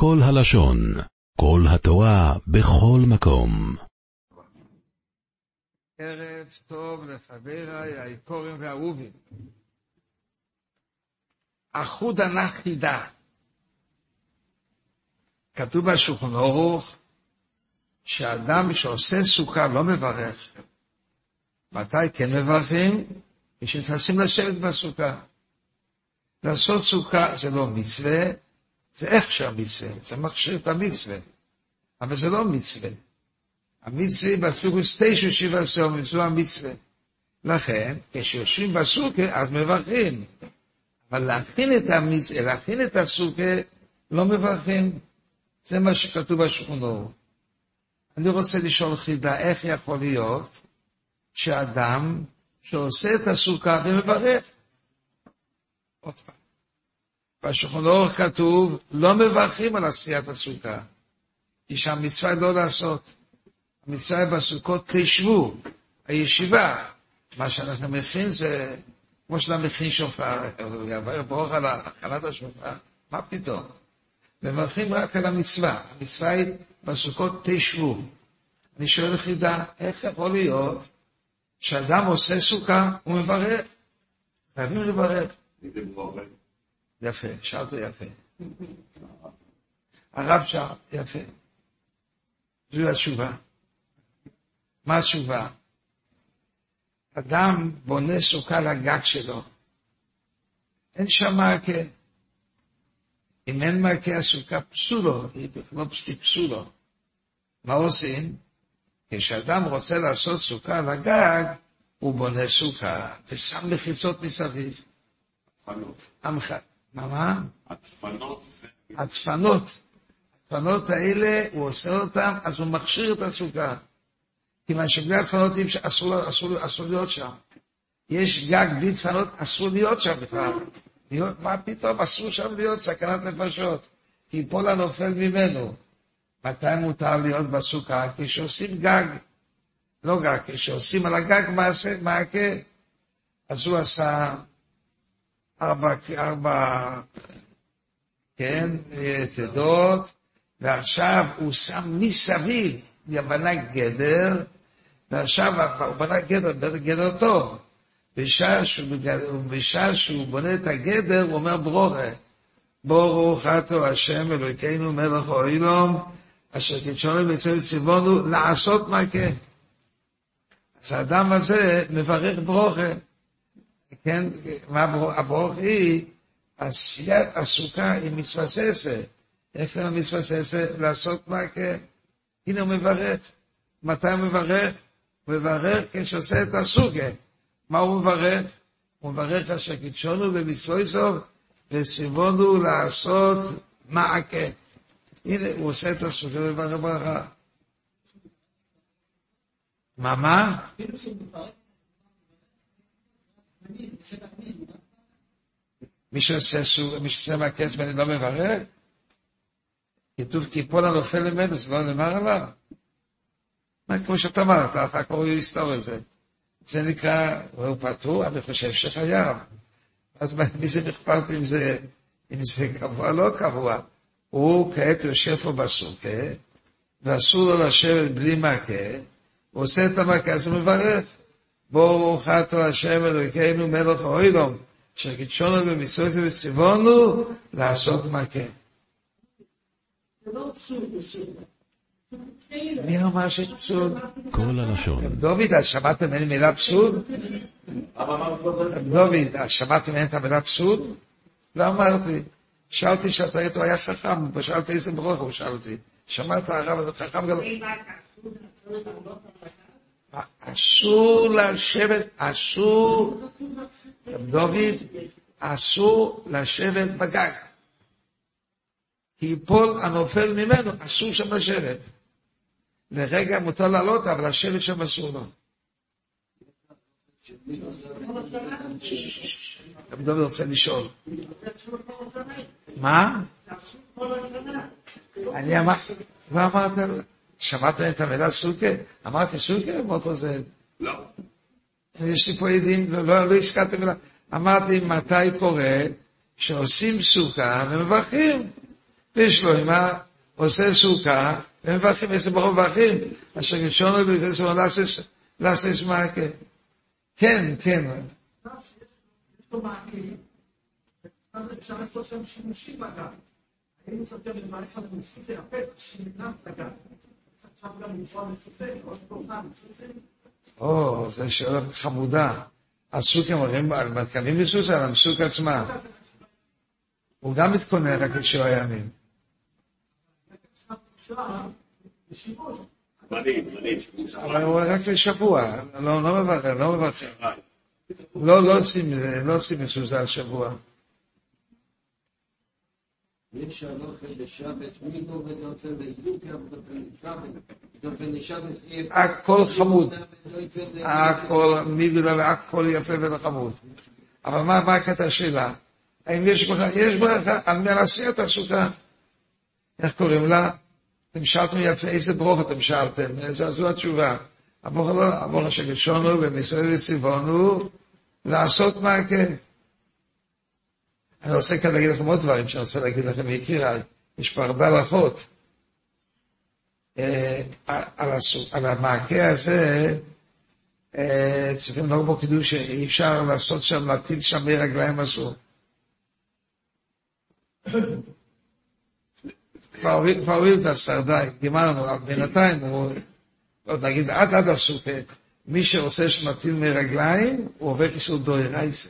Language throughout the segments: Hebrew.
כל הלשון, כל התורה, בכל מקום. ערב טוב לחבריי היקורים והאהובים. אחוד הנחלידה. כתוב בשולחן אורוך שאדם שעושה סוכה לא מברך. מתי כן מברכים? כשנכנסים לשבת בסוכה. לעשות סוכה זה לא מצווה, זה איך שהמצווה, זה מכשיר את המצווה, אבל זה לא מצווה. המצווה בפיקוס תשע שבע עשור, זו המצווה. לכן, כשיושבים בסוכה, אז מברכים. אבל להכין את המצווה, להכין את הסוכה, לא מברכים. זה מה שכתוב בשכונות. אני רוצה לשאול חידה, איך יכול להיות שאדם שעושה את הסוכה ומברך? עוד פעם. בשולחן אורך כתוב, לא מברכים על עשיית הסוכה, כי שהמצווה היא לא לעשות. המצווה היא בסוכות תשבו, הישיבה. מה שאנחנו מכין זה כמו שאתה מכין שופר, ברוך על הכנת השופר, מה פתאום? מברכים רק על המצווה, המצווה היא בסוכות תשבו. אני שואל חידה, איך יכול להיות שאדם עושה סוכה, הוא מברך? חייבים לברך. יפה, שרת יפה. הרב שר, יפה. זו התשובה. מה התשובה? אדם בונה סוכה לגג שלו. אין שם מעקה. אם אין מעקה, הסוכה פסולו, היא לא פסולו. מה עושים? כשאדם רוצה לעשות סוכה על הגג, הוא בונה סוכה ושם מחיצות מסביב. עמך. מה, מה? הדפנות. הדפנות. הדפנות האלה, הוא עושה אותן, אז הוא מכשיר את הסוכה. כיוון שבלי הדפנות אסור, אסור, אסור להיות שם. יש גג בלי דפנות, אסור להיות שם בכלל. להיות, מה פתאום, אסור שם להיות סכנת נפשות. כי יפול הנופל ממנו. מתי מותר להיות בסוכה? כשעושים גג. לא גג, כשעושים על הגג מעשה, מעקה. אז הוא עשה ארבע, ארבע, כן, תדות, ועכשיו הוא שם מסביב, בנה גדר, ועכשיו הוא בנה גדר, גדר טוב. בשעה שהוא, שהוא בונה את הגדר, הוא אומר ברוכה. ברוך אתה השם אלוהינו מלך אוהילום, אשר כדשונו מצווה ציוונו לעשות מכה. אז האדם הזה מברך ברוכה. כן, מה הברוך היא? עשיית הסוכה היא מתבססת. איך היא מתבססת? לעשות מכה. הנה הוא מברך. מתי הוא מברך? הוא מברך כשעושה את הסוכה. מה הוא מברך? הוא מברך אשר קידשונו במצוויסוב וציוונו לעשות מעקה. הנה, הוא עושה את הסוכה ומברך ברכה. מה, מה? מי שעושה סוג, מי שעושה מהכס ואני לא מברך? כתוב כי פול הנופל ממנו, זה לא נאמר עליו? מה, כמו שאתה אמרת, אחר כך הוא יסתור את זה. זה נקרא, הוא פטור, אני חושב שחייב. אז מי זה אכפת אם זה, אם זה קבוע, לא קבוע. הוא כעת יושב פה בסוכה, ואסור לו לשבת בלי מכה, הוא עושה את המכה, אז הוא מברך. ברוך אתה השם אלוהינו מלך אוהילום, אשר קידשונו במצוות וציוונו לעשות מכה. מי אמר שיש פסול? כל הלשון, דוד, אז שמעתם אין מילה פסול? דוד, אז שמעתם אין את המילה פסול? לא אמרתי. שאלתי שאתה איתו היה חכם, שאלתי איזה ברוך הוא שאלתי. שמעת הרב הזה חכם גדול. אסור לשבת, אסור, דוד, אסור לשבת בגג. כי יפול הנופל ממנו, אסור שם לשבת. לרגע מותר לעלות, אבל לשבת שם אסור לו. רב דוד רוצה לשאול. מה? אני אמרתי, מה אמרת? שמעת את המילה סוכה? אמרתי סוכה? מוטו זאב. לא. יש לי פה עדים, לא, לא, לא הזכרתי מילה. אמרתי, מתי קורה שעושים סוכה ומברכים? בשלוימה, עושה סוכה, והם מברכים, איזה ברוך מברכים, אשר ולפני סבון לאסס מעקה. כן, כן. אפשר לעשות שם שימושים בגן. גם לברך על המסוסי הפה שנכנס לגן. או, זו שאלה חמודה. הסוכים אומרים, מתכוונים לסוס על המסוק עצמה. הוא גם מתכונן רק לשבע ימים. אבל הוא רק לשבוע, לא, לא מברר, לא מברר. לא, לא עושים, לא עושים מזוזה על שבוע. הכל חמוד, הכל מיגולה והכל יפה וחמוד. אבל מה, מה הקטע השאלה? האם יש ברכה? יש ברכה על מלעשי התעסוקה. איך קוראים לה? אתם שאלתם יפה איזה ברוך אתם שאלתם, זו התשובה. הברוך של ראשונו ומישראל וציוונו לעשות מעקה. אני רוצה כאן להגיד לכם עוד דברים שאני רוצה להגיד לכם יקיריי. יש פה הרבה הלכות. אה, על המעקה הזה אה, צריכים לנהוג בו קידוש, אי אפשר לעשות שם, להטיל שם מי רגליים אסור. כבר הורידו את השר, די, גמרנו, בינתיים הוא, עוד נגיד עד עד הסוכה, מי שרוצה שמטיל מרגליים, הוא עובר איסור דוי רייסה,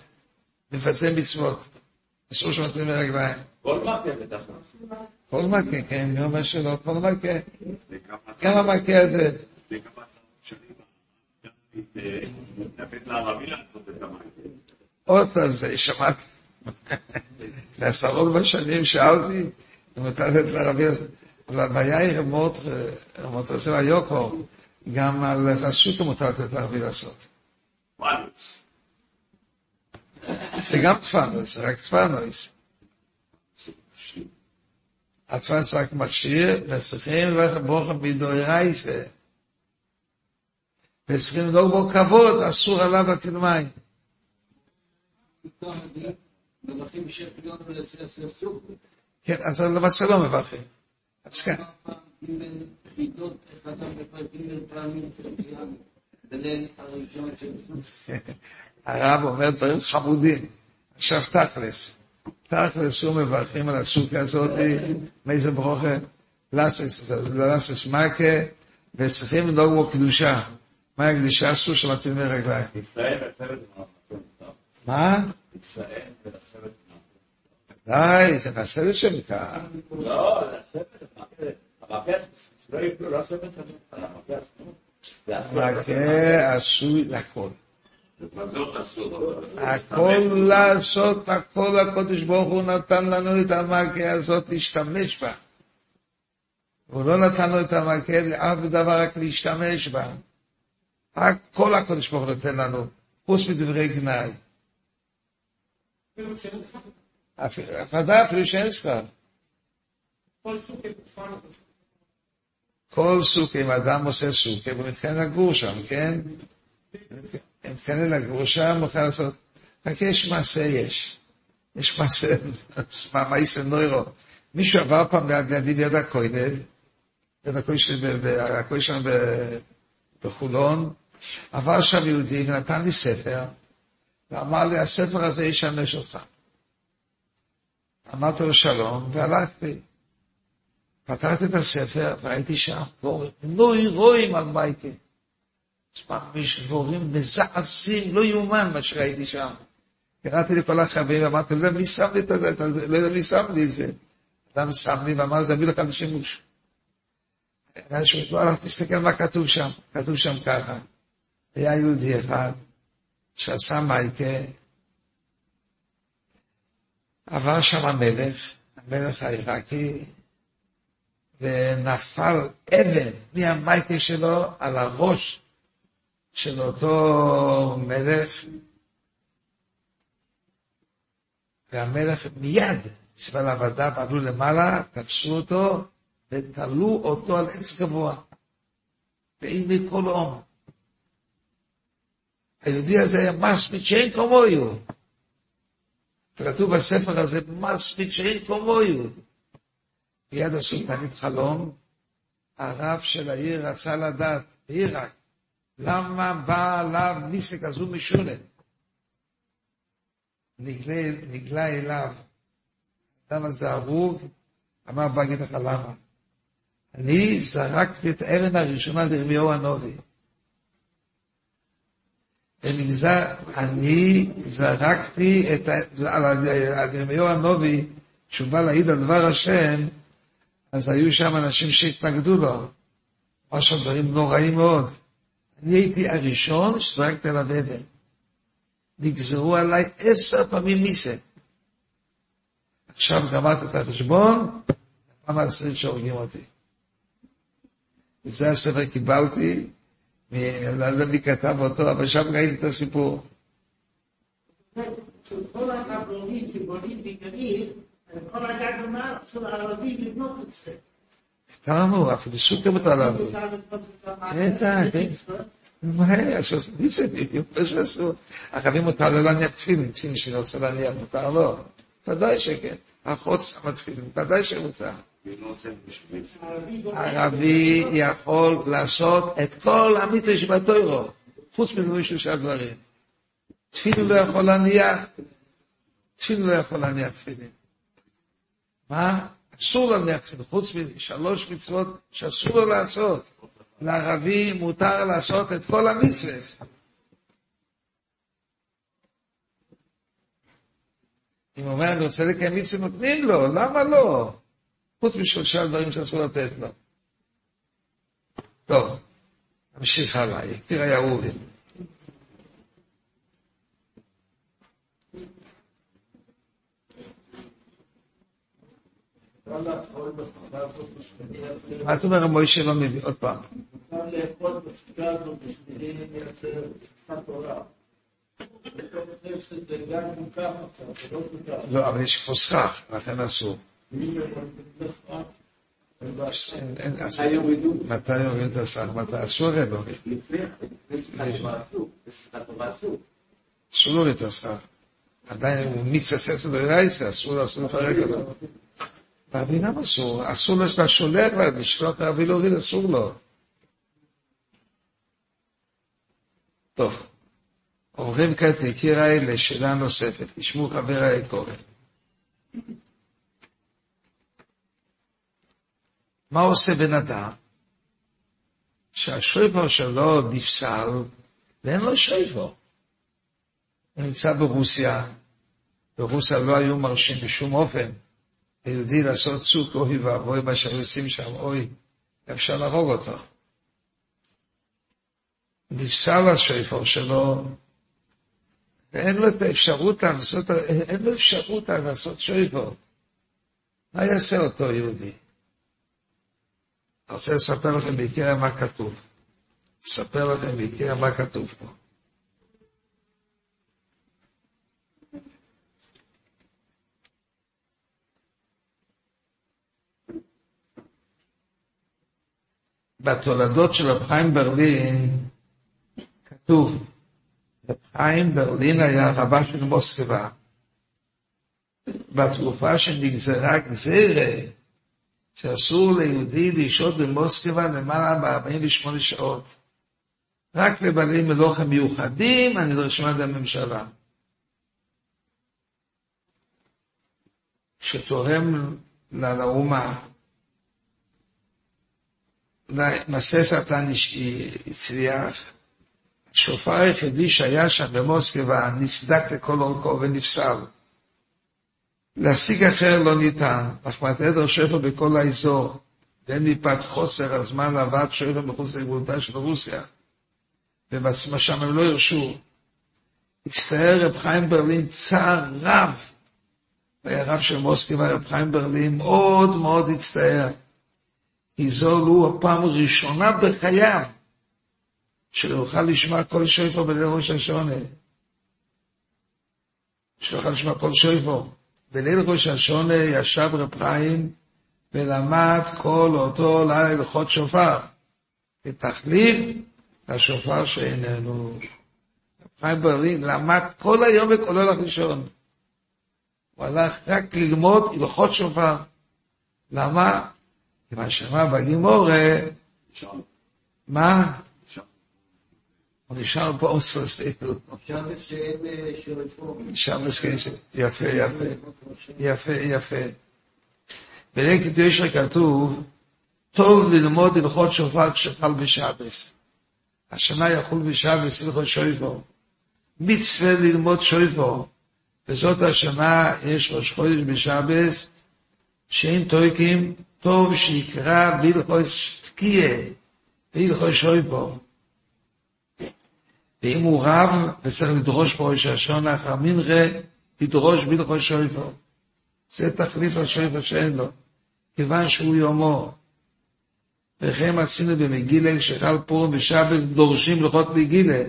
מפצה מצוות. אסור שמתאים מרגליים. כל מכה בתכלס. כל מכה, כן, מי אומר שלא? כל מכה. גם המכה הזה. עוד אז שמעתי, לעשרות בשנים שאלתי אם אתה לתת לערבי, אבל הבעיה היא רמות, רמות עושה לה יוקו, גם על הסוכה מותר לתת לערבי לעשות. זה גם תפנוס, זה רק תפנוס. התפנוס רק מכשיר, וצריכים לברך ברוך בידוי רייסה. וצריכים לדאוג בו כבוד, אסור עליו להטיל מים. כן, אז למעשה לא מברכים. אז כן. הרב אומר דברים חמודים. עכשיו תכלס. תכלס הוא מברכים על הסוכה הזאת, מאיזה ברוכה? לסס מכה, וצריכים לדאוג בו קדושה. מה הקדושה? אסור שמתאים מרגליים. מה? די, זה נעשה לשם כך. לא, המפה, שלא יפלו, לא לשבת על המפה מכה עשוי לכל. הכל לעשות, הכל הקודש ברוך הוא נתן לנו את המכה הזאת להשתמש בה. הוא לא נתן לו את המכה לאף דבר רק להשתמש בה. הכל הקודש ברוך הוא נותן לנו, חוץ מדברי גנאי. ודאי אפילו שאין שכר. כל סוכה, אם אדם עושה סוכה, הוא מתכוון לגור שם, כן? לגור שם, הוא יכול לעשות... רק יש מעשה, יש. יש מעשה, מעשה נוירו. מישהו עבר פעם ליד לידי ביד הכולל, ביד הכולל שלנו בחולון, עבר שם יהודי ונתן לי ספר, ואמר לי, הספר הזה ישמש אותך. אמרתי לו שלום, והלכתי. פתחתי את הספר, והייתי שם, לא רואים על מייקה. יש דבורים מזעזעים, לא יאומן מה שראיתי שם. קראתי לכל החברים, אמרתי, לא יודע מי שם לי את זה, לא יודע מי שם לי את זה. אדם שם לי ואמר, זה אביא לך לשימוש. לא, תסתכל מה כתוב שם, כתוב שם ככה. היה יהודי אחד שעשה מייקה, עבר שם המלך, המלך העיראקי, ונפל אבן מהמייקה שלו על הראש של אותו מלך, והמלך מיד ציווה לעבדיו, עלו למעלה, תפסו אותו ותלו אותו על עץ גבוה, והנה כל הום. היהודי הזה היה מסמיד שאין כמוהו. כתוב בספר הזה, מסמיד שאין כמוהו. מיד עשו תענית חלום, הרב של העיר רצה לדעת, בעיראק, למה בא עליו ניסה כזו משונה? נגלה, נגלה אליו, האדם הזה הרוג, אמר בא אגיד לך למה. אני זרקתי את האבן הראשונה לירמיהו הנובי. ונגזר, אני זרקתי את, על הנובי, כשהוא בא להעיד על דבר השם, אז היו שם אנשים שהתנגדו לו. שם דברים נוראים מאוד. אני הייתי הראשון שזרקתי עליו אבן. נגזרו עליי עשר פעמים מיסה. עכשיו גמרת את החשבון, פעם העשירית שהורגים אותי. זה הספר קיבלתי, אני לא יודע מי כתב אותו, אבל שם ראיתי את הסיפור. כל הקבלונים שבונים בגליל, כל הגג למעלה, של הערבים לבנות זה. סתם, אפילו סוכר מותר לעבוד. בטח, כן. מה, מי זה בדיוק? מה שעשו? ערבים מותר לו להניח תפילין, תפילין שאני רוצה להניח, מותר לו. ודאי שכן. אחות שמה תפילין, ודאי שמותר. ערבי יכול לעשות את כל המצווה שבתוירו, חוץ מדברים של הדברים. תפילין לא יכול להניח, תפילין לא יכול להניח תפילין. מה? אסור להניח תפילין, חוץ משלוש מצוות שאסור לו לעשות. לערבי מותר לעשות את כל המצווה. אם הוא אומר, אני רוצה לקיים מצווה, נותנים לו, למה לא? חוץ משלושה דברים שאסור לתת לו. טוב, נמשיך הלאה, יקיר היהודים. מה אתה אומר, מוישה לא מבין? עוד פעם. לא, אבל יש פה סכך, לכן אסור. מתי יוריד את הסך? מתי אסור הרי להוריד? אסור להוריד את הסך. עדיין הוא מתססס לדרייסה, אסור אסור לפרק עליו. להבין למה אסור? אסור לו לשולח לשלוח להביא להוריד, אסור לו. טוב, עוברים כעת יקיריי לשאלה נוספת, תשמעו חבר היקורת. מה עושה בן אדם שהשויפו שלו נפסל ואין לו שויפו? הוא נמצא ברוסיה, ברוסיה לא היו מרשים בשום אופן ליהודי לעשות צוק, אוי ואבוי מה שהיו עושים שם, אוי, אפשר להרוג אותו. נפסל השויפו שלו, ואין לו את האפשרות לעשות, אין לו אפשרות לעשות שויפו. מה יעשה אותו יהודי? אני רוצה לספר לכם בעיקר מה כתוב. אספר לכם בעיקר מה כתוב פה. בתולדות של רב חיים ברלין כתוב, רב חיים ברלין היה רבה של מוסקבה. בתקופה שנגזרה גזירה שאסור ליהודי לשהות במוסקבה למעלה מ-48 שעות. רק לבעלי מלוכה מיוחדים הנדרשים על ידי הממשלה. שתורם לאומה, למעשה סרטן הצליח, השופר היחידי שהיה שם במוסקבה נסדק לכל אורכו ונפסל. להשיג אחר לא ניתן, נחמת עדר שפר בכל האזור, זה מפאת חוסר הזמן להבאת שפר מחוץ לגבולתה של רוסיה, ובעצמה שם הם לא הרשו. הצטער רב חיים ברלין צער רב, והיה רב של מוסקי ורב חיים ברלין מאוד מאוד הצטער. כי זו לו הפעם הראשונה בחייו שלא יוכל לשמוע כל שפר בליל ראש השונה. שלא יוכל לשמוע כל שפר. בליל ראש השונה ישב רב חיים ולמד כל אותו לילה הלכות שופר, כתחליף לשופר שאיננו. רב חיים ברלין למד כל היום וכל הולך לישון. הוא הלך רק ללמוד הלכות שופר. למה? כיוון שמה בגימורה, מה? נשאר פה אוספוסינו. שם מסכן ש... יפה, יפה, יפה, יפה. בלקט ישר כתוב, טוב ללמוד הלכות שופר כשחל בשבס. השנה יחול בשבס הלכות שויפו. מצווה ללמוד שויפו. וזאת השנה יש ראש חודש בשבס, שאין טויקים, טוב שיקרא בהלכות תקיה, בהלכות שויפו. ואם הוא רב וצריך לדרוש פה ראש השונה אחר מנחה, לדרוש בהלכות שויפו. זה תחליף השויפו שאין לו, כיוון שהוא יומו. וכן עשינו במגילה, כשחל פורים בשבת, דורשים לוחות מגילה.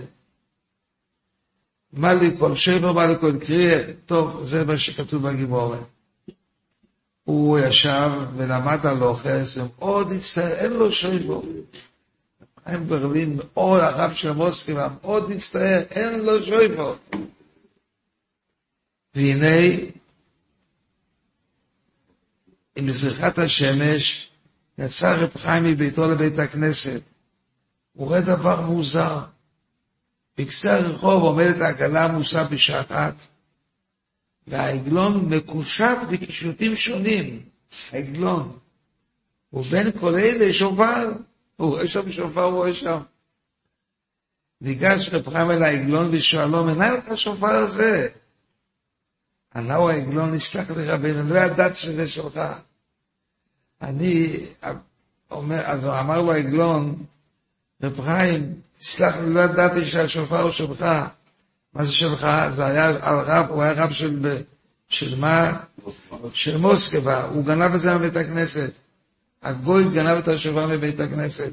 מה לי כל שבע, מה לי כל קריאה, טוב, זה מה שכתוב בגימורה. הוא ישב ולמד על אוכס, ומאוד הצטער, אין לו שויפו. חיים ברלין, מאוד הרב של מוסקי, מאוד מצטער, אין לו שויפו. והנה, עם זריחת השמש, יצא רב חיים מביתו לבית הכנסת. הוא רואה דבר מוזר. בקצה הרחוב עומדת העגלה עמוסה בשעה אחת, והעגלון מקושט בקישוטים שונים, העגלון. ובין כל אלה שופר, הוא רואה שם שופר, הוא רואה שם. ניגש חיים אל העגלון ושואלו, מנהל לך שופר הזה? ענה הוא העגלון, נסלח לי רבינו, לא ידעת שזה שלך. אני, אומר, אז אמר לו העגלון, רב חיים, תסלח לי, לא ידעתי שהשופר הוא שלך. מה זה שלך? זה היה הרב, הוא היה רב של, של מה? של מוסקבה. הוא גנב את זה מבית הכנסת. הגוי גנב את השופר מבית הכנסת.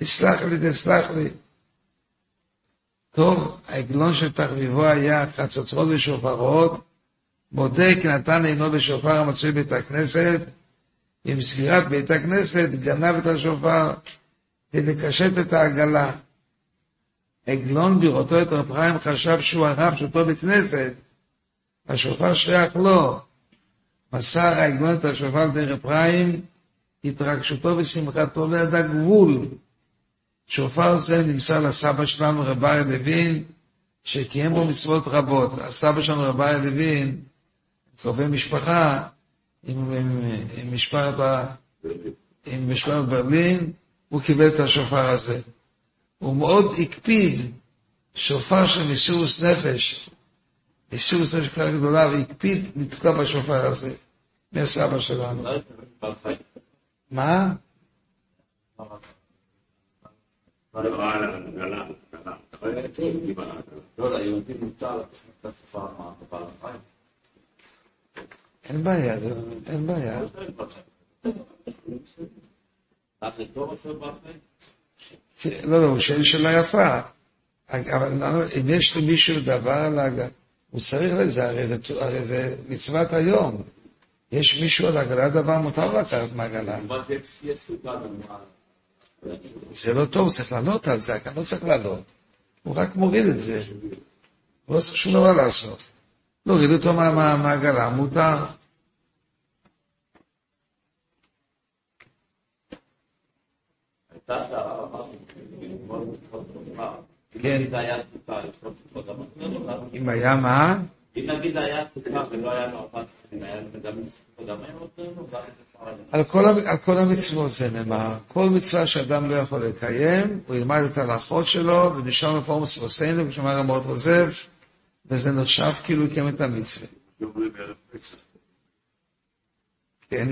תסלח לי, תסלח לי. טוב, העגלון של תחביבו היה חצוצרות ושופרות, כי נתן עינו בשופר המצוי בית הכנסת, עם סגירת בית הכנסת גנב את השופר לקשט את העגלה. עגלון בראותו את רב חיים חשב שהוא הרב של אותו בית כנסת, השופר שייך לו. מסר העגלון את השופר לידי רב חיים, התרגשותו ושמחתו לא ידע גבול. שופר זה נמסר לסבא שלנו, רב אריה לוין, שקיים בו מצוות רבות. הסבא שלנו, רב אריה לוין, קרובי משפחה, עם, עם, עם, עם משפחת ברלין, הוא קיבל את השופר הזה. הוא מאוד הקפיד, שופר של מסירות נפש, מסירות נפש כלל גדולה, והקפיד לתקוע בשופר הזה, מהסבא שלנו. מה? אין בעיה, אין בעיה. לא, לא, הוא שואל שאלה יפה. אבל אם יש למישהו דבר על הגל, הוא צריך לזה, הרי זה מצוות היום. יש מישהו על הגלה, דבר מותר לקחת מהגלה. זה לא טוב, צריך לענות על זה, לא צריך לענות. הוא רק מוריד את זה. הוא לא צריך שום דבר לעשות. להוריד אותו מהעגלה, מותר. כן. אם היה מה? אם נגיד היה סוכה ולא היה לו ארבעת היה מדמים גם היה נותן לו, על כל המצוות זה נאמר, כל מצווה שאדם לא יכול לקיים, הוא ילמד את ההלכות שלו, ונשאר מפורמוס ועושינו, ושמע רמות עוזב, וזה נחשב כאילו יקיים את המצווה. כן.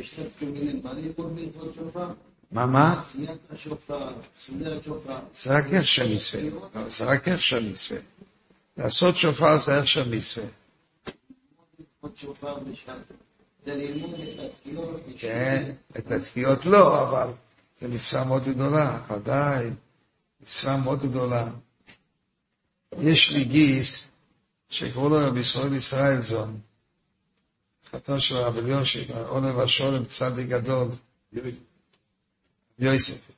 יש מה ללמוד מצוות שופר? מה, מה? השופר. זה רק איך של מצווה. זה רק איך של מצווה. לעשות שופר זה איך של מצווה. זה. כן, את התקיעות לא, אבל זו מצווה מאוד גדולה, ודאי. מצווה מאוד גדולה. יש לי גיס שקראו לו רבי ישראל ישראלזון, חתן של הרב אליושי, עולב השולם, צדיק גדול. יוסף.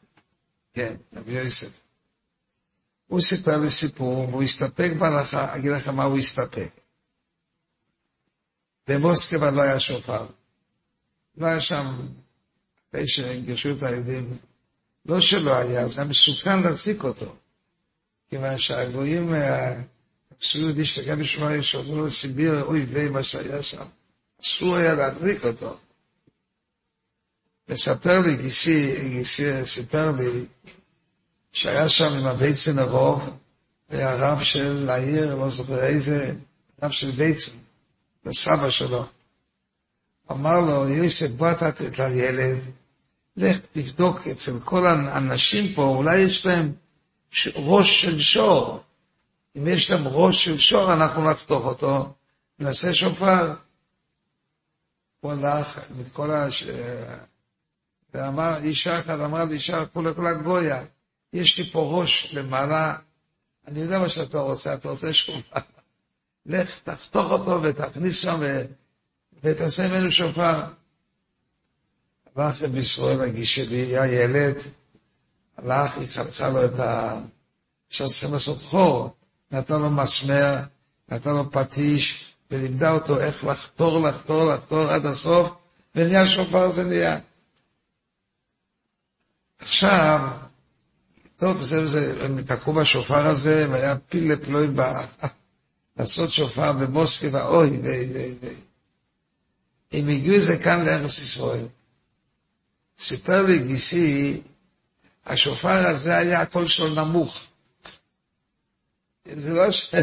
כן, רבי יוסף. הוא סיפר לי סיפור, והוא הסתפק בהלכה, אגיד לכם מה הוא הסתפק. במוסקבה לא היה שופר. לא היה שם, אחרי שגירשו את היהודים, לא שלא היה, זה היה מסוכן להחזיק אותו. כיוון שהגויים תפסו יהודי שתגע בשמונה שאומרו לסיביר, אוי ויי מה שהיה שם. אסור היה להדליק אותו. מספר לי גיסי, גיסי סיפר לי שהיה שם עם הוויצן הרוב, היה רב של העיר, לא זוכר איזה, רב של ויצן, זה סבא שלו. אמר לו, יוסף, בוא אתה תת לילד, לך תבדוק אצל כל האנשים פה, אולי יש להם ראש של שור. אם יש להם ראש של שור, אנחנו נחתוך אותו, נעשה שופר. הוא הלך את כל הש... ואמר, אישה אחת אמרה לאישה, כולה כולה גויה, יש לי פה ראש למעלה, אני יודע מה שאתה רוצה, אתה רוצה שופר. לך, תחתוך אותו ותכניס שם ו... ותעשה ממנו שופר. הלך רבי ישראל הגיש שלי, היה ילד, הלך, היא חלכה לו את ה... עכשיו צריכים לעשות חור, נתן לו מסמר, נתן לו פטיש, ולימדה אותו איך לחתור, לחתור, לחתור עד הסוף, ונהיה שופר זה נהיה. עכשיו, טוב, זה, זה, הם תקעו בשופר הזה, והיה פיל לפלוי ב... לעשות שופר במוסקבה, אוי, ויי, ויי, ויי. הם הגיעו את זה כאן לארץ ישראל. סיפר לי גיסי, השופר הזה היה הקול שלו נמוך. זה לא, ש...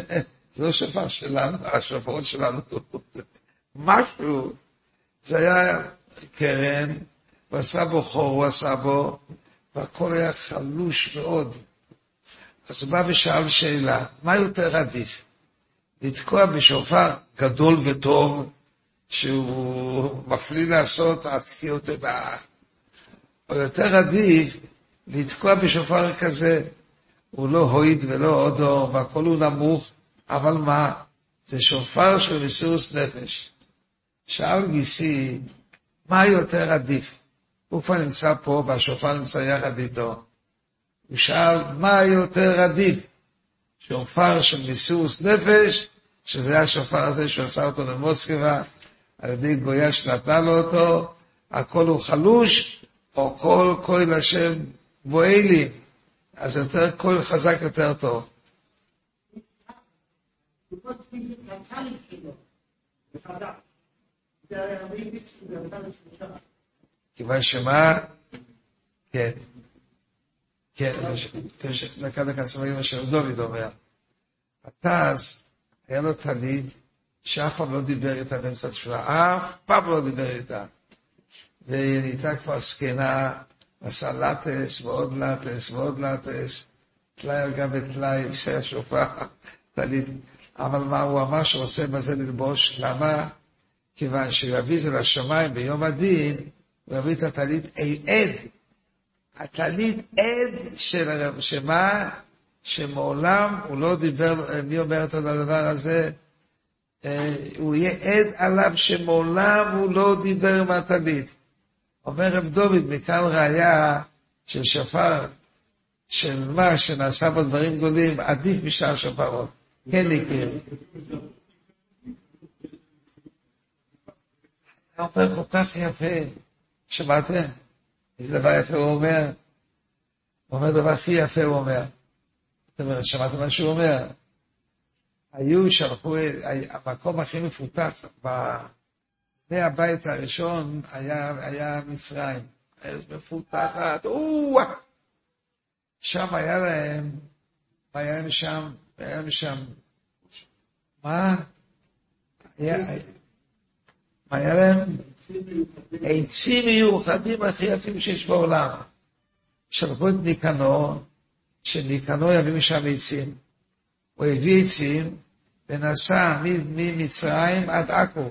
זה לא שופר שלנו, השופרות שלנו. משהו, זה היה קרן, הוא עשה בו חור, הוא עשה בו, והכל היה חלוש מאוד. אז הוא בא ושאל שאלה, מה יותר עדיף? לתקוע בשופר גדול וטוב, שהוא מפליא לעשות, התקיעות את ה... או יותר עדיף לתקוע בשופר כזה, הוא לא הויד ולא הודו, והכל הוא נמוך, אבל מה? זה שופר של מסירות נפש. שאל גיסי, מה יותר עדיף? הוא כבר נמצא פה, והשופר נמצא יחד איתו. הוא שאל, מה יותר עדיף? שופר של מסירות נפש, שזה השופר הזה שהוא עשה אותו למוסקבה, על ידי גויה שנתנה לו אותו, הכל הוא חלוש, או כל כהן השם בועלי, אז יותר כהן חזק יותר טוב. כיוון שמה, כן, כן, דקה דקה צמאים אשר דוד אומר, התז, היה לו תלמיד שאף פעם לא דיבר איתה באמצע תפילה, אף פעם לא דיבר איתה. והיא נהייתה כבר זקנה, עשה לטס ועוד לטס ועוד לטס, טלאי על גבי טלאי, עושה השופר, טלית. אבל מה הוא אמר שרוצה בזה ללבוש? למה? כיוון שיביא זה לשמיים ביום הדין, הוא יביא את הטלית עד. הטלית עד של שמה? שמעולם הוא לא דיבר, מי אומר את הדבר הזה? הוא יהיה עד עליו שמעולם הוא לא דיבר עם הטלית. אומר רב דוד, מכאן ראיה של שפר, של מה שנעשה בו דברים גדולים, עדיף משאר שפרות. כן, יקיר. הוא אומר כל כך יפה, שמעתם? איזה דבר יפה הוא אומר? הוא אומר דבר הכי יפה הוא אומר. שמעתם מה שהוא אומר? היו, שלחו, המקום הכי מפותח לפני הבית הראשון היה, היה מצרים. ארץ מפותחת, או שם היה להם, היה להם שם, היה להם שם, מה? היה, מה היה להם? עצים מיוחדים הכי יפים שיש בעולם. שלחו את ניקנור, שניקנור יביא משם עצים. הוא הביא עצים ונסע ממצרים עד עכו.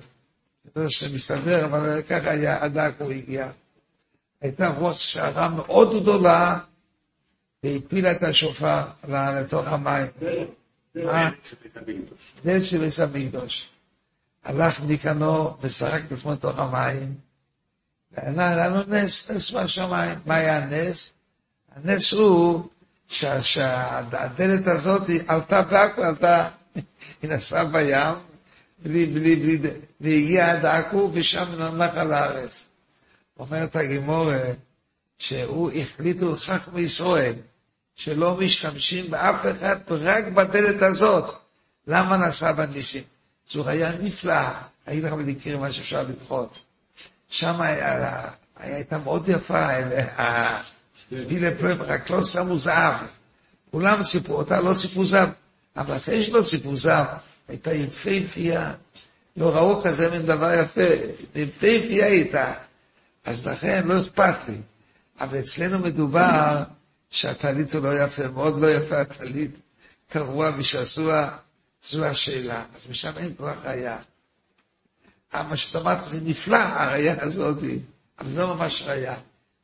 לא שמסתדר, אבל ככה היה, עד עכו הגיע. הייתה רוח סערה מאוד גדולה, והפילה את השופר לתוך המים. דלת של בית המקדוש. הלך ניקנור ושחק את עצמו לתוך המים. והיה לנו נס, נס מהשמיים. מה היה הנס? הנס הוא שה- שהדלת הזאת היא עלתה בעכו, עלתה, היא נסעה בים, בלי, בלי, בלי, והגיעה עד עכו, ושם נחה לארץ. אומרת הגימורה, שהוא החליטו חכמי ישראל, שלא משתמשים באף אחד, רק בדלת הזאת. למה נעשה בניסים? זו היה נפלא, אגיד לך בדקיר מה שאפשר לדחות. שם הייתה מאוד יפה, הפילה פלם, רק לא שמו זהב. כולם סיפרו אותה, לא סיפרו זהב. אבל אחרי שלא סיפרו זהב, הייתה יפהפייה. לא ראו כזה מין דבר יפה, יפהפייה הייתה. אז לכן לא אכפת לי. אבל אצלנו מדובר שהטלית הוא לא יפה, מאוד לא יפה הטלית, קרוע ושעשוע, זו השאלה. אז משם אין כוח ראייה. מה שאתה אמרת זה נפלא, הראייה הזאת, אבל זה לא ממש ראייה.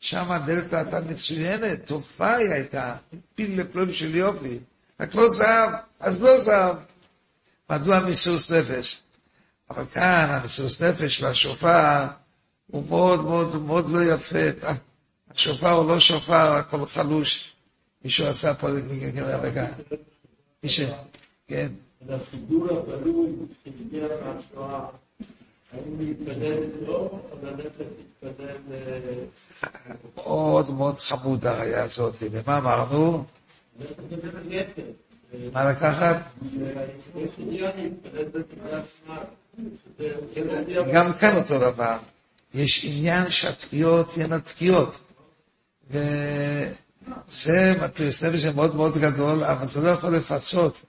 שם הדלת הייתה מצוינת, תופעה היא הייתה, פיל לפלום של יופי. רק לא זהב, אז לא זהב. מדוע מסירות נפש? אבל כאן המסירות נפש של השופר הוא מאוד מאוד מאוד לא יפה. השופר הוא לא שופר, הכל חלוש. מישהו עשה פה רגע. מי ש... כן. לסידור הגלוי שהגיע מהשואה, האם להתקדם לא, או ללכת להתקדם ל... מאוד מאוד חמוד הראייה הזאת. ומה אמרנו? מה לקחת? גם כאן אותו דבר. יש עניין שהתקיעות תהיינה תקיעות. וזה, פרס נפש מאוד מאוד גדול, אבל זה לא יכול לפצות.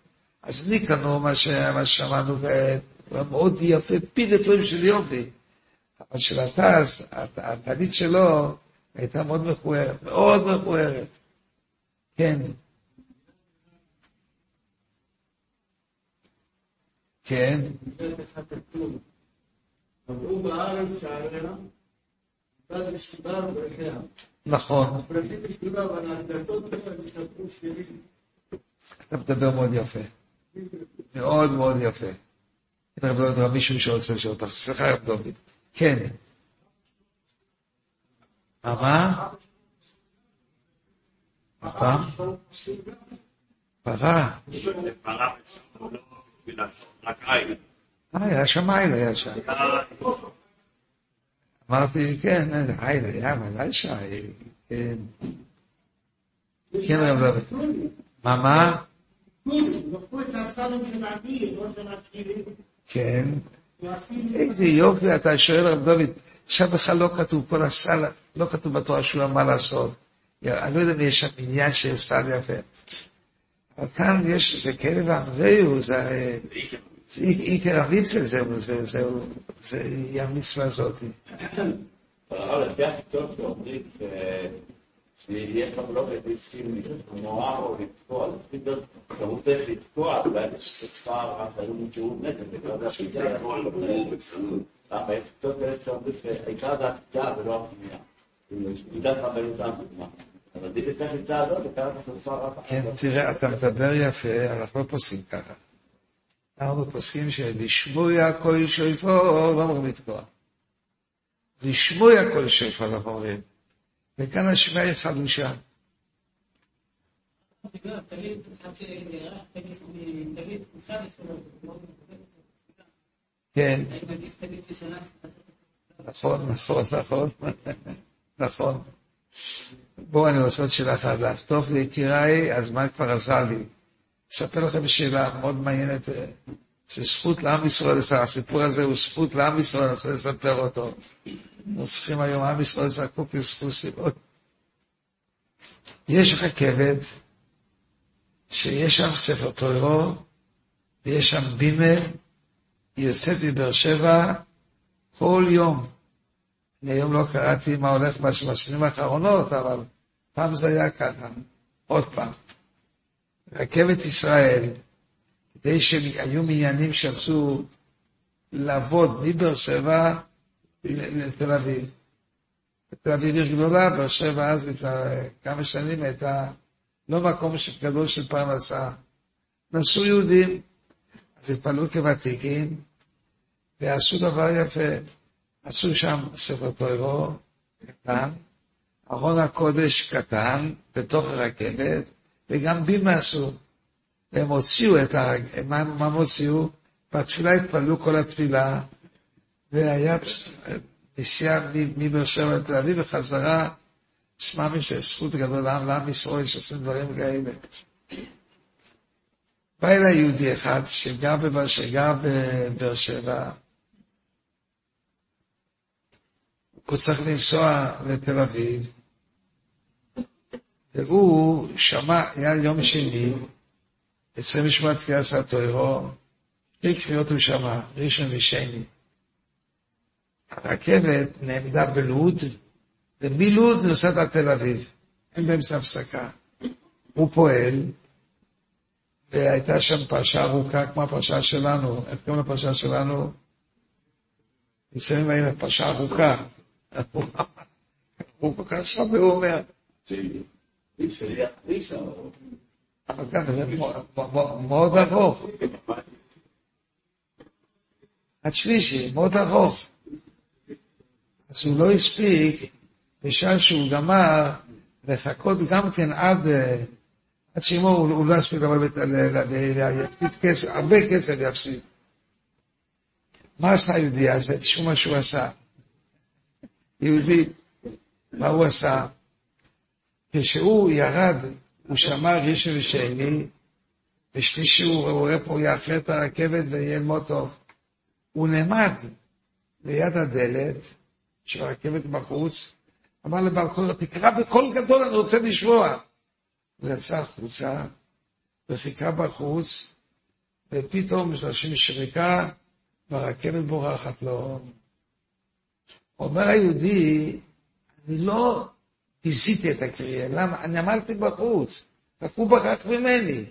אז ניקנו מה ש- מה ששמענו, הוא היה מאוד יפה, פיל לפעמים של יופי. אבל של הטס, הט- הטלית שלו הייתה מאוד מכוערת, מאוד מכוערת. כן. כן, אמרו בארץ שעריה, בד בשבעה וברכיה. נכון. אתה מדבר מאוד יפה. מאוד מאוד יפה. הנה רב דוד, מישהו שרוצה לשאול אותך. סליחה, רב דוד. כן. מה, מה? מה? פרה. פרה לא. אה, היה שם היה שם. אמרתי, כן, היילה, היה, ודאי שי. כן. כן, רב דוד. מה, מה? כן. איזה יופי, אתה שואל רב דוד, עכשיו בכלל לא כתוב כל הסל, לא כתוב בתורה שהוא מה לעשות. אני לא יודע אם יש שם עניין של סל יפה. אבל כאן יש איזה כלב אמריהו, זה זה המצווה, זהו, זהו, זהו, זה היא המצווה הזאת. אבל לפי השיטות שאומרים ש- שיש מחלוקת אם מואר או לתקוע, פתאום כשהוא צריך לתקוע, אולי יש פער רק היו מסירות נפש, בגלל זה השיטה יכול... אבל יש שיטות כאלה שאומרים שהעיקר זה השיטה ולא הפנייה. כאילו, מידת רבנות. אבל עדיף לפי השיטה הזאת, לקחת שופר רק... כן, תראה, אתה מדבר יפה, אנחנו לא פוסקים ככה. אנחנו פוסקים שלשמוע כל שויפו לא אומרים לתקוע. לשמוע כל שויפו לא אומרים. וכאן השמיעה היא חלושה. כן? נכון, נכון, נכון, נכון. בואו אני רוצה עוד שאלה אחת לך. טוב, יקיריי, הזמן כבר עזר לי. אספר לכם שאלה מאוד מעניינת. אה, זה זכות לעם ישראל, הסיפור הזה הוא זכות לעם ישראל, אני רוצה לספר אותו. צריכים היום, עם ישראל לזכות סיבות. יש רכבת שיש שם ספר תוירו, ויש שם בימה, היא יוצאת מבאר שבע כל יום. אני היום לא קראתי מה הולך בשנים האחרונות, אבל פעם זה היה ככה. עוד פעם. רכבת ישראל, כדי שהיו מניינים שרצו לעבוד מבאר שבע לתל אביב. תל אביב עיר גדולה, באר שבע אז לפני כמה שנים הייתה לא מקום גדול של פרנסה. נסעו יהודים, אז התפללו כוותיקים, ועשו דבר יפה. עשו שם ספר תוירו קטן, ארון הקודש קטן, בתוך הרכבת, וגם בימה עשו. והם הוציאו את הרג... מה, הם הוציאו? בתפילה התפללו כל התפילה, והיה נסיעה מבאר שבע לתל אביב וחזרה, שמע שיש זכות גדולה לעם ישראל שעושים דברים כאלה. בא אליי יהודי אחד שגר בבאר שבע, הוא צריך לנסוע לתל אביב, והוא שמע, היה יום שני, אצלם לשמוע תקיעה סטוירו, שני קריאות הוא שמע, ראשון ושני. הרכבת נעמדה בלוד, ומלוד נוסעת עד תל אביב. אין באמצע הפסקה. הוא פועל, והייתה שם פרשה ארוכה כמו הפרשה שלנו. איך קוראים לפרשה שלנו? ניסיון האלה פרשה ארוכה. הוא כל כך שווה, הוא אומר. זה מאוד ארוך. עד שלישי, מאוד ארוך. אז הוא לא הספיק, בשעה שהוא גמר, לחכות גם כן עד, עד שימו, הוא לא הספיק לבוא להפסיד כסף, הרבה כסף להפסיד. מה עשה יהודי הזה? תשמעו מה שהוא עשה. יהודי, מה הוא עשה? כשהוא ירד, הוא שמע ראשון ושני, ושלישי הוא רואה פה, יאחר את הרכבת ויהיה מאוד טוב. הוא נעמד ליד הדלת של הרכבת בחוץ, אמר לבעל חורר, תקרא בקול גדול, אני רוצה לשמוע. הוא יצא החוצה, וחיכה בחוץ, ופתאום יש אנשים שריקה, והרכבת בורחת לו. אומר היהודי, אני לא ביזיתי את הקריאה, למה? אני עמדתי בחוץ, רק הוא ברח ממני.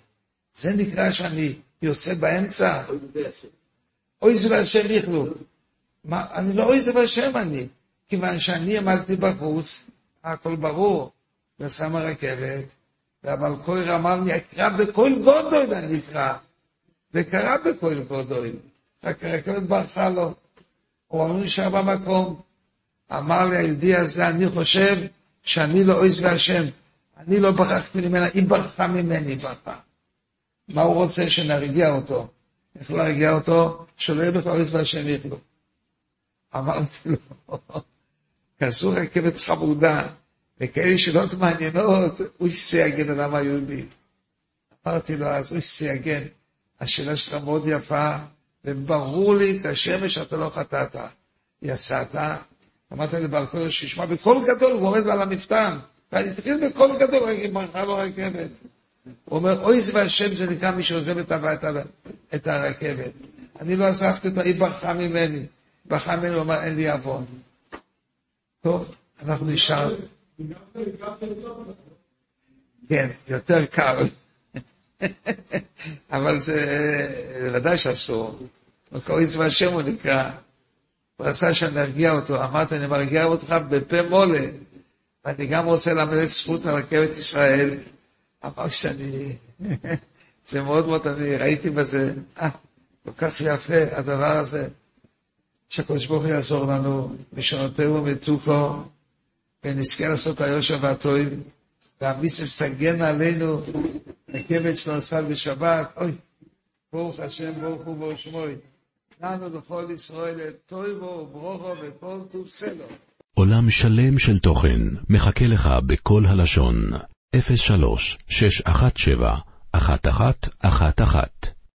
זה נקרא שאני יוצא באמצע. אוי זה והשם יכלו. מה, אני לא אוי זה והשם אני, כיוון שאני עמדתי בחוץ, הכל ברור, ושם הרכבת, כהר אמר לי, אקרא בקול גודל אני אקרא, וקרא בקול גודל, רק הרכבת ברחה לו, הוא אמר נשאר במקום. אמר לי היהודי הזה, אני חושב שאני לא עוז והשם, אני לא ברחתי ממנה, היא ברחה ממני, ברחה. מה הוא רוצה שנרגיע אותו? איך להרגיע אותו? שלא יהיה בכלל עוז והשם יחלו. אמרתי לו, כזו רכבת חמודה, וכאלה שאלות מעניינות, הוא שיגן על העם היהודי. אמרתי לו, אז הוא שיגן. השאלה שלך מאוד יפה, וברור לי כשמש שאתה לא חטאת. יצאת, אמרת לבעל קודש שישמע בקול גדול, הוא עומד על המפתן, ואני התחיל בקול גדול, ברכה לו רכבת. הוא אומר, אוי זה והשם זה נקרא מי שעוזב את, הרכבת. אני לא עזבתי אותה, היא ברחה ממני. ברחה ממני, הוא אמר, אין לי עוון. טוב, אנחנו נשאר. כן, זה יותר קל. אבל זה ודאי שאסור. קוראים זה והשם הוא נקרא. הוא רצה שנרגיע אותו, אמרתי, אני מרגיע אותך בפה מולה, ואני גם רוצה ללמד את זכות הרכבת ישראל. אמר שאני, זה מאוד מאוד, אני ראיתי בזה, אה, כל כך יפה הדבר הזה, שהקדוש ברוך הוא יעזור לנו, משעותינו מתוקו, ונזכה לעשות היושר והטועים, והמיסס תגן עלינו, רכבת שלו עשה בשבת, אוי, ברוך השם, ברוך הוא ברוך שמוי. ננו לכל ישראל את טויבו וברוכו וכל טוב סלו. עולם שלם של תוכן מחכה לך בכל הלשון, 03 617 1111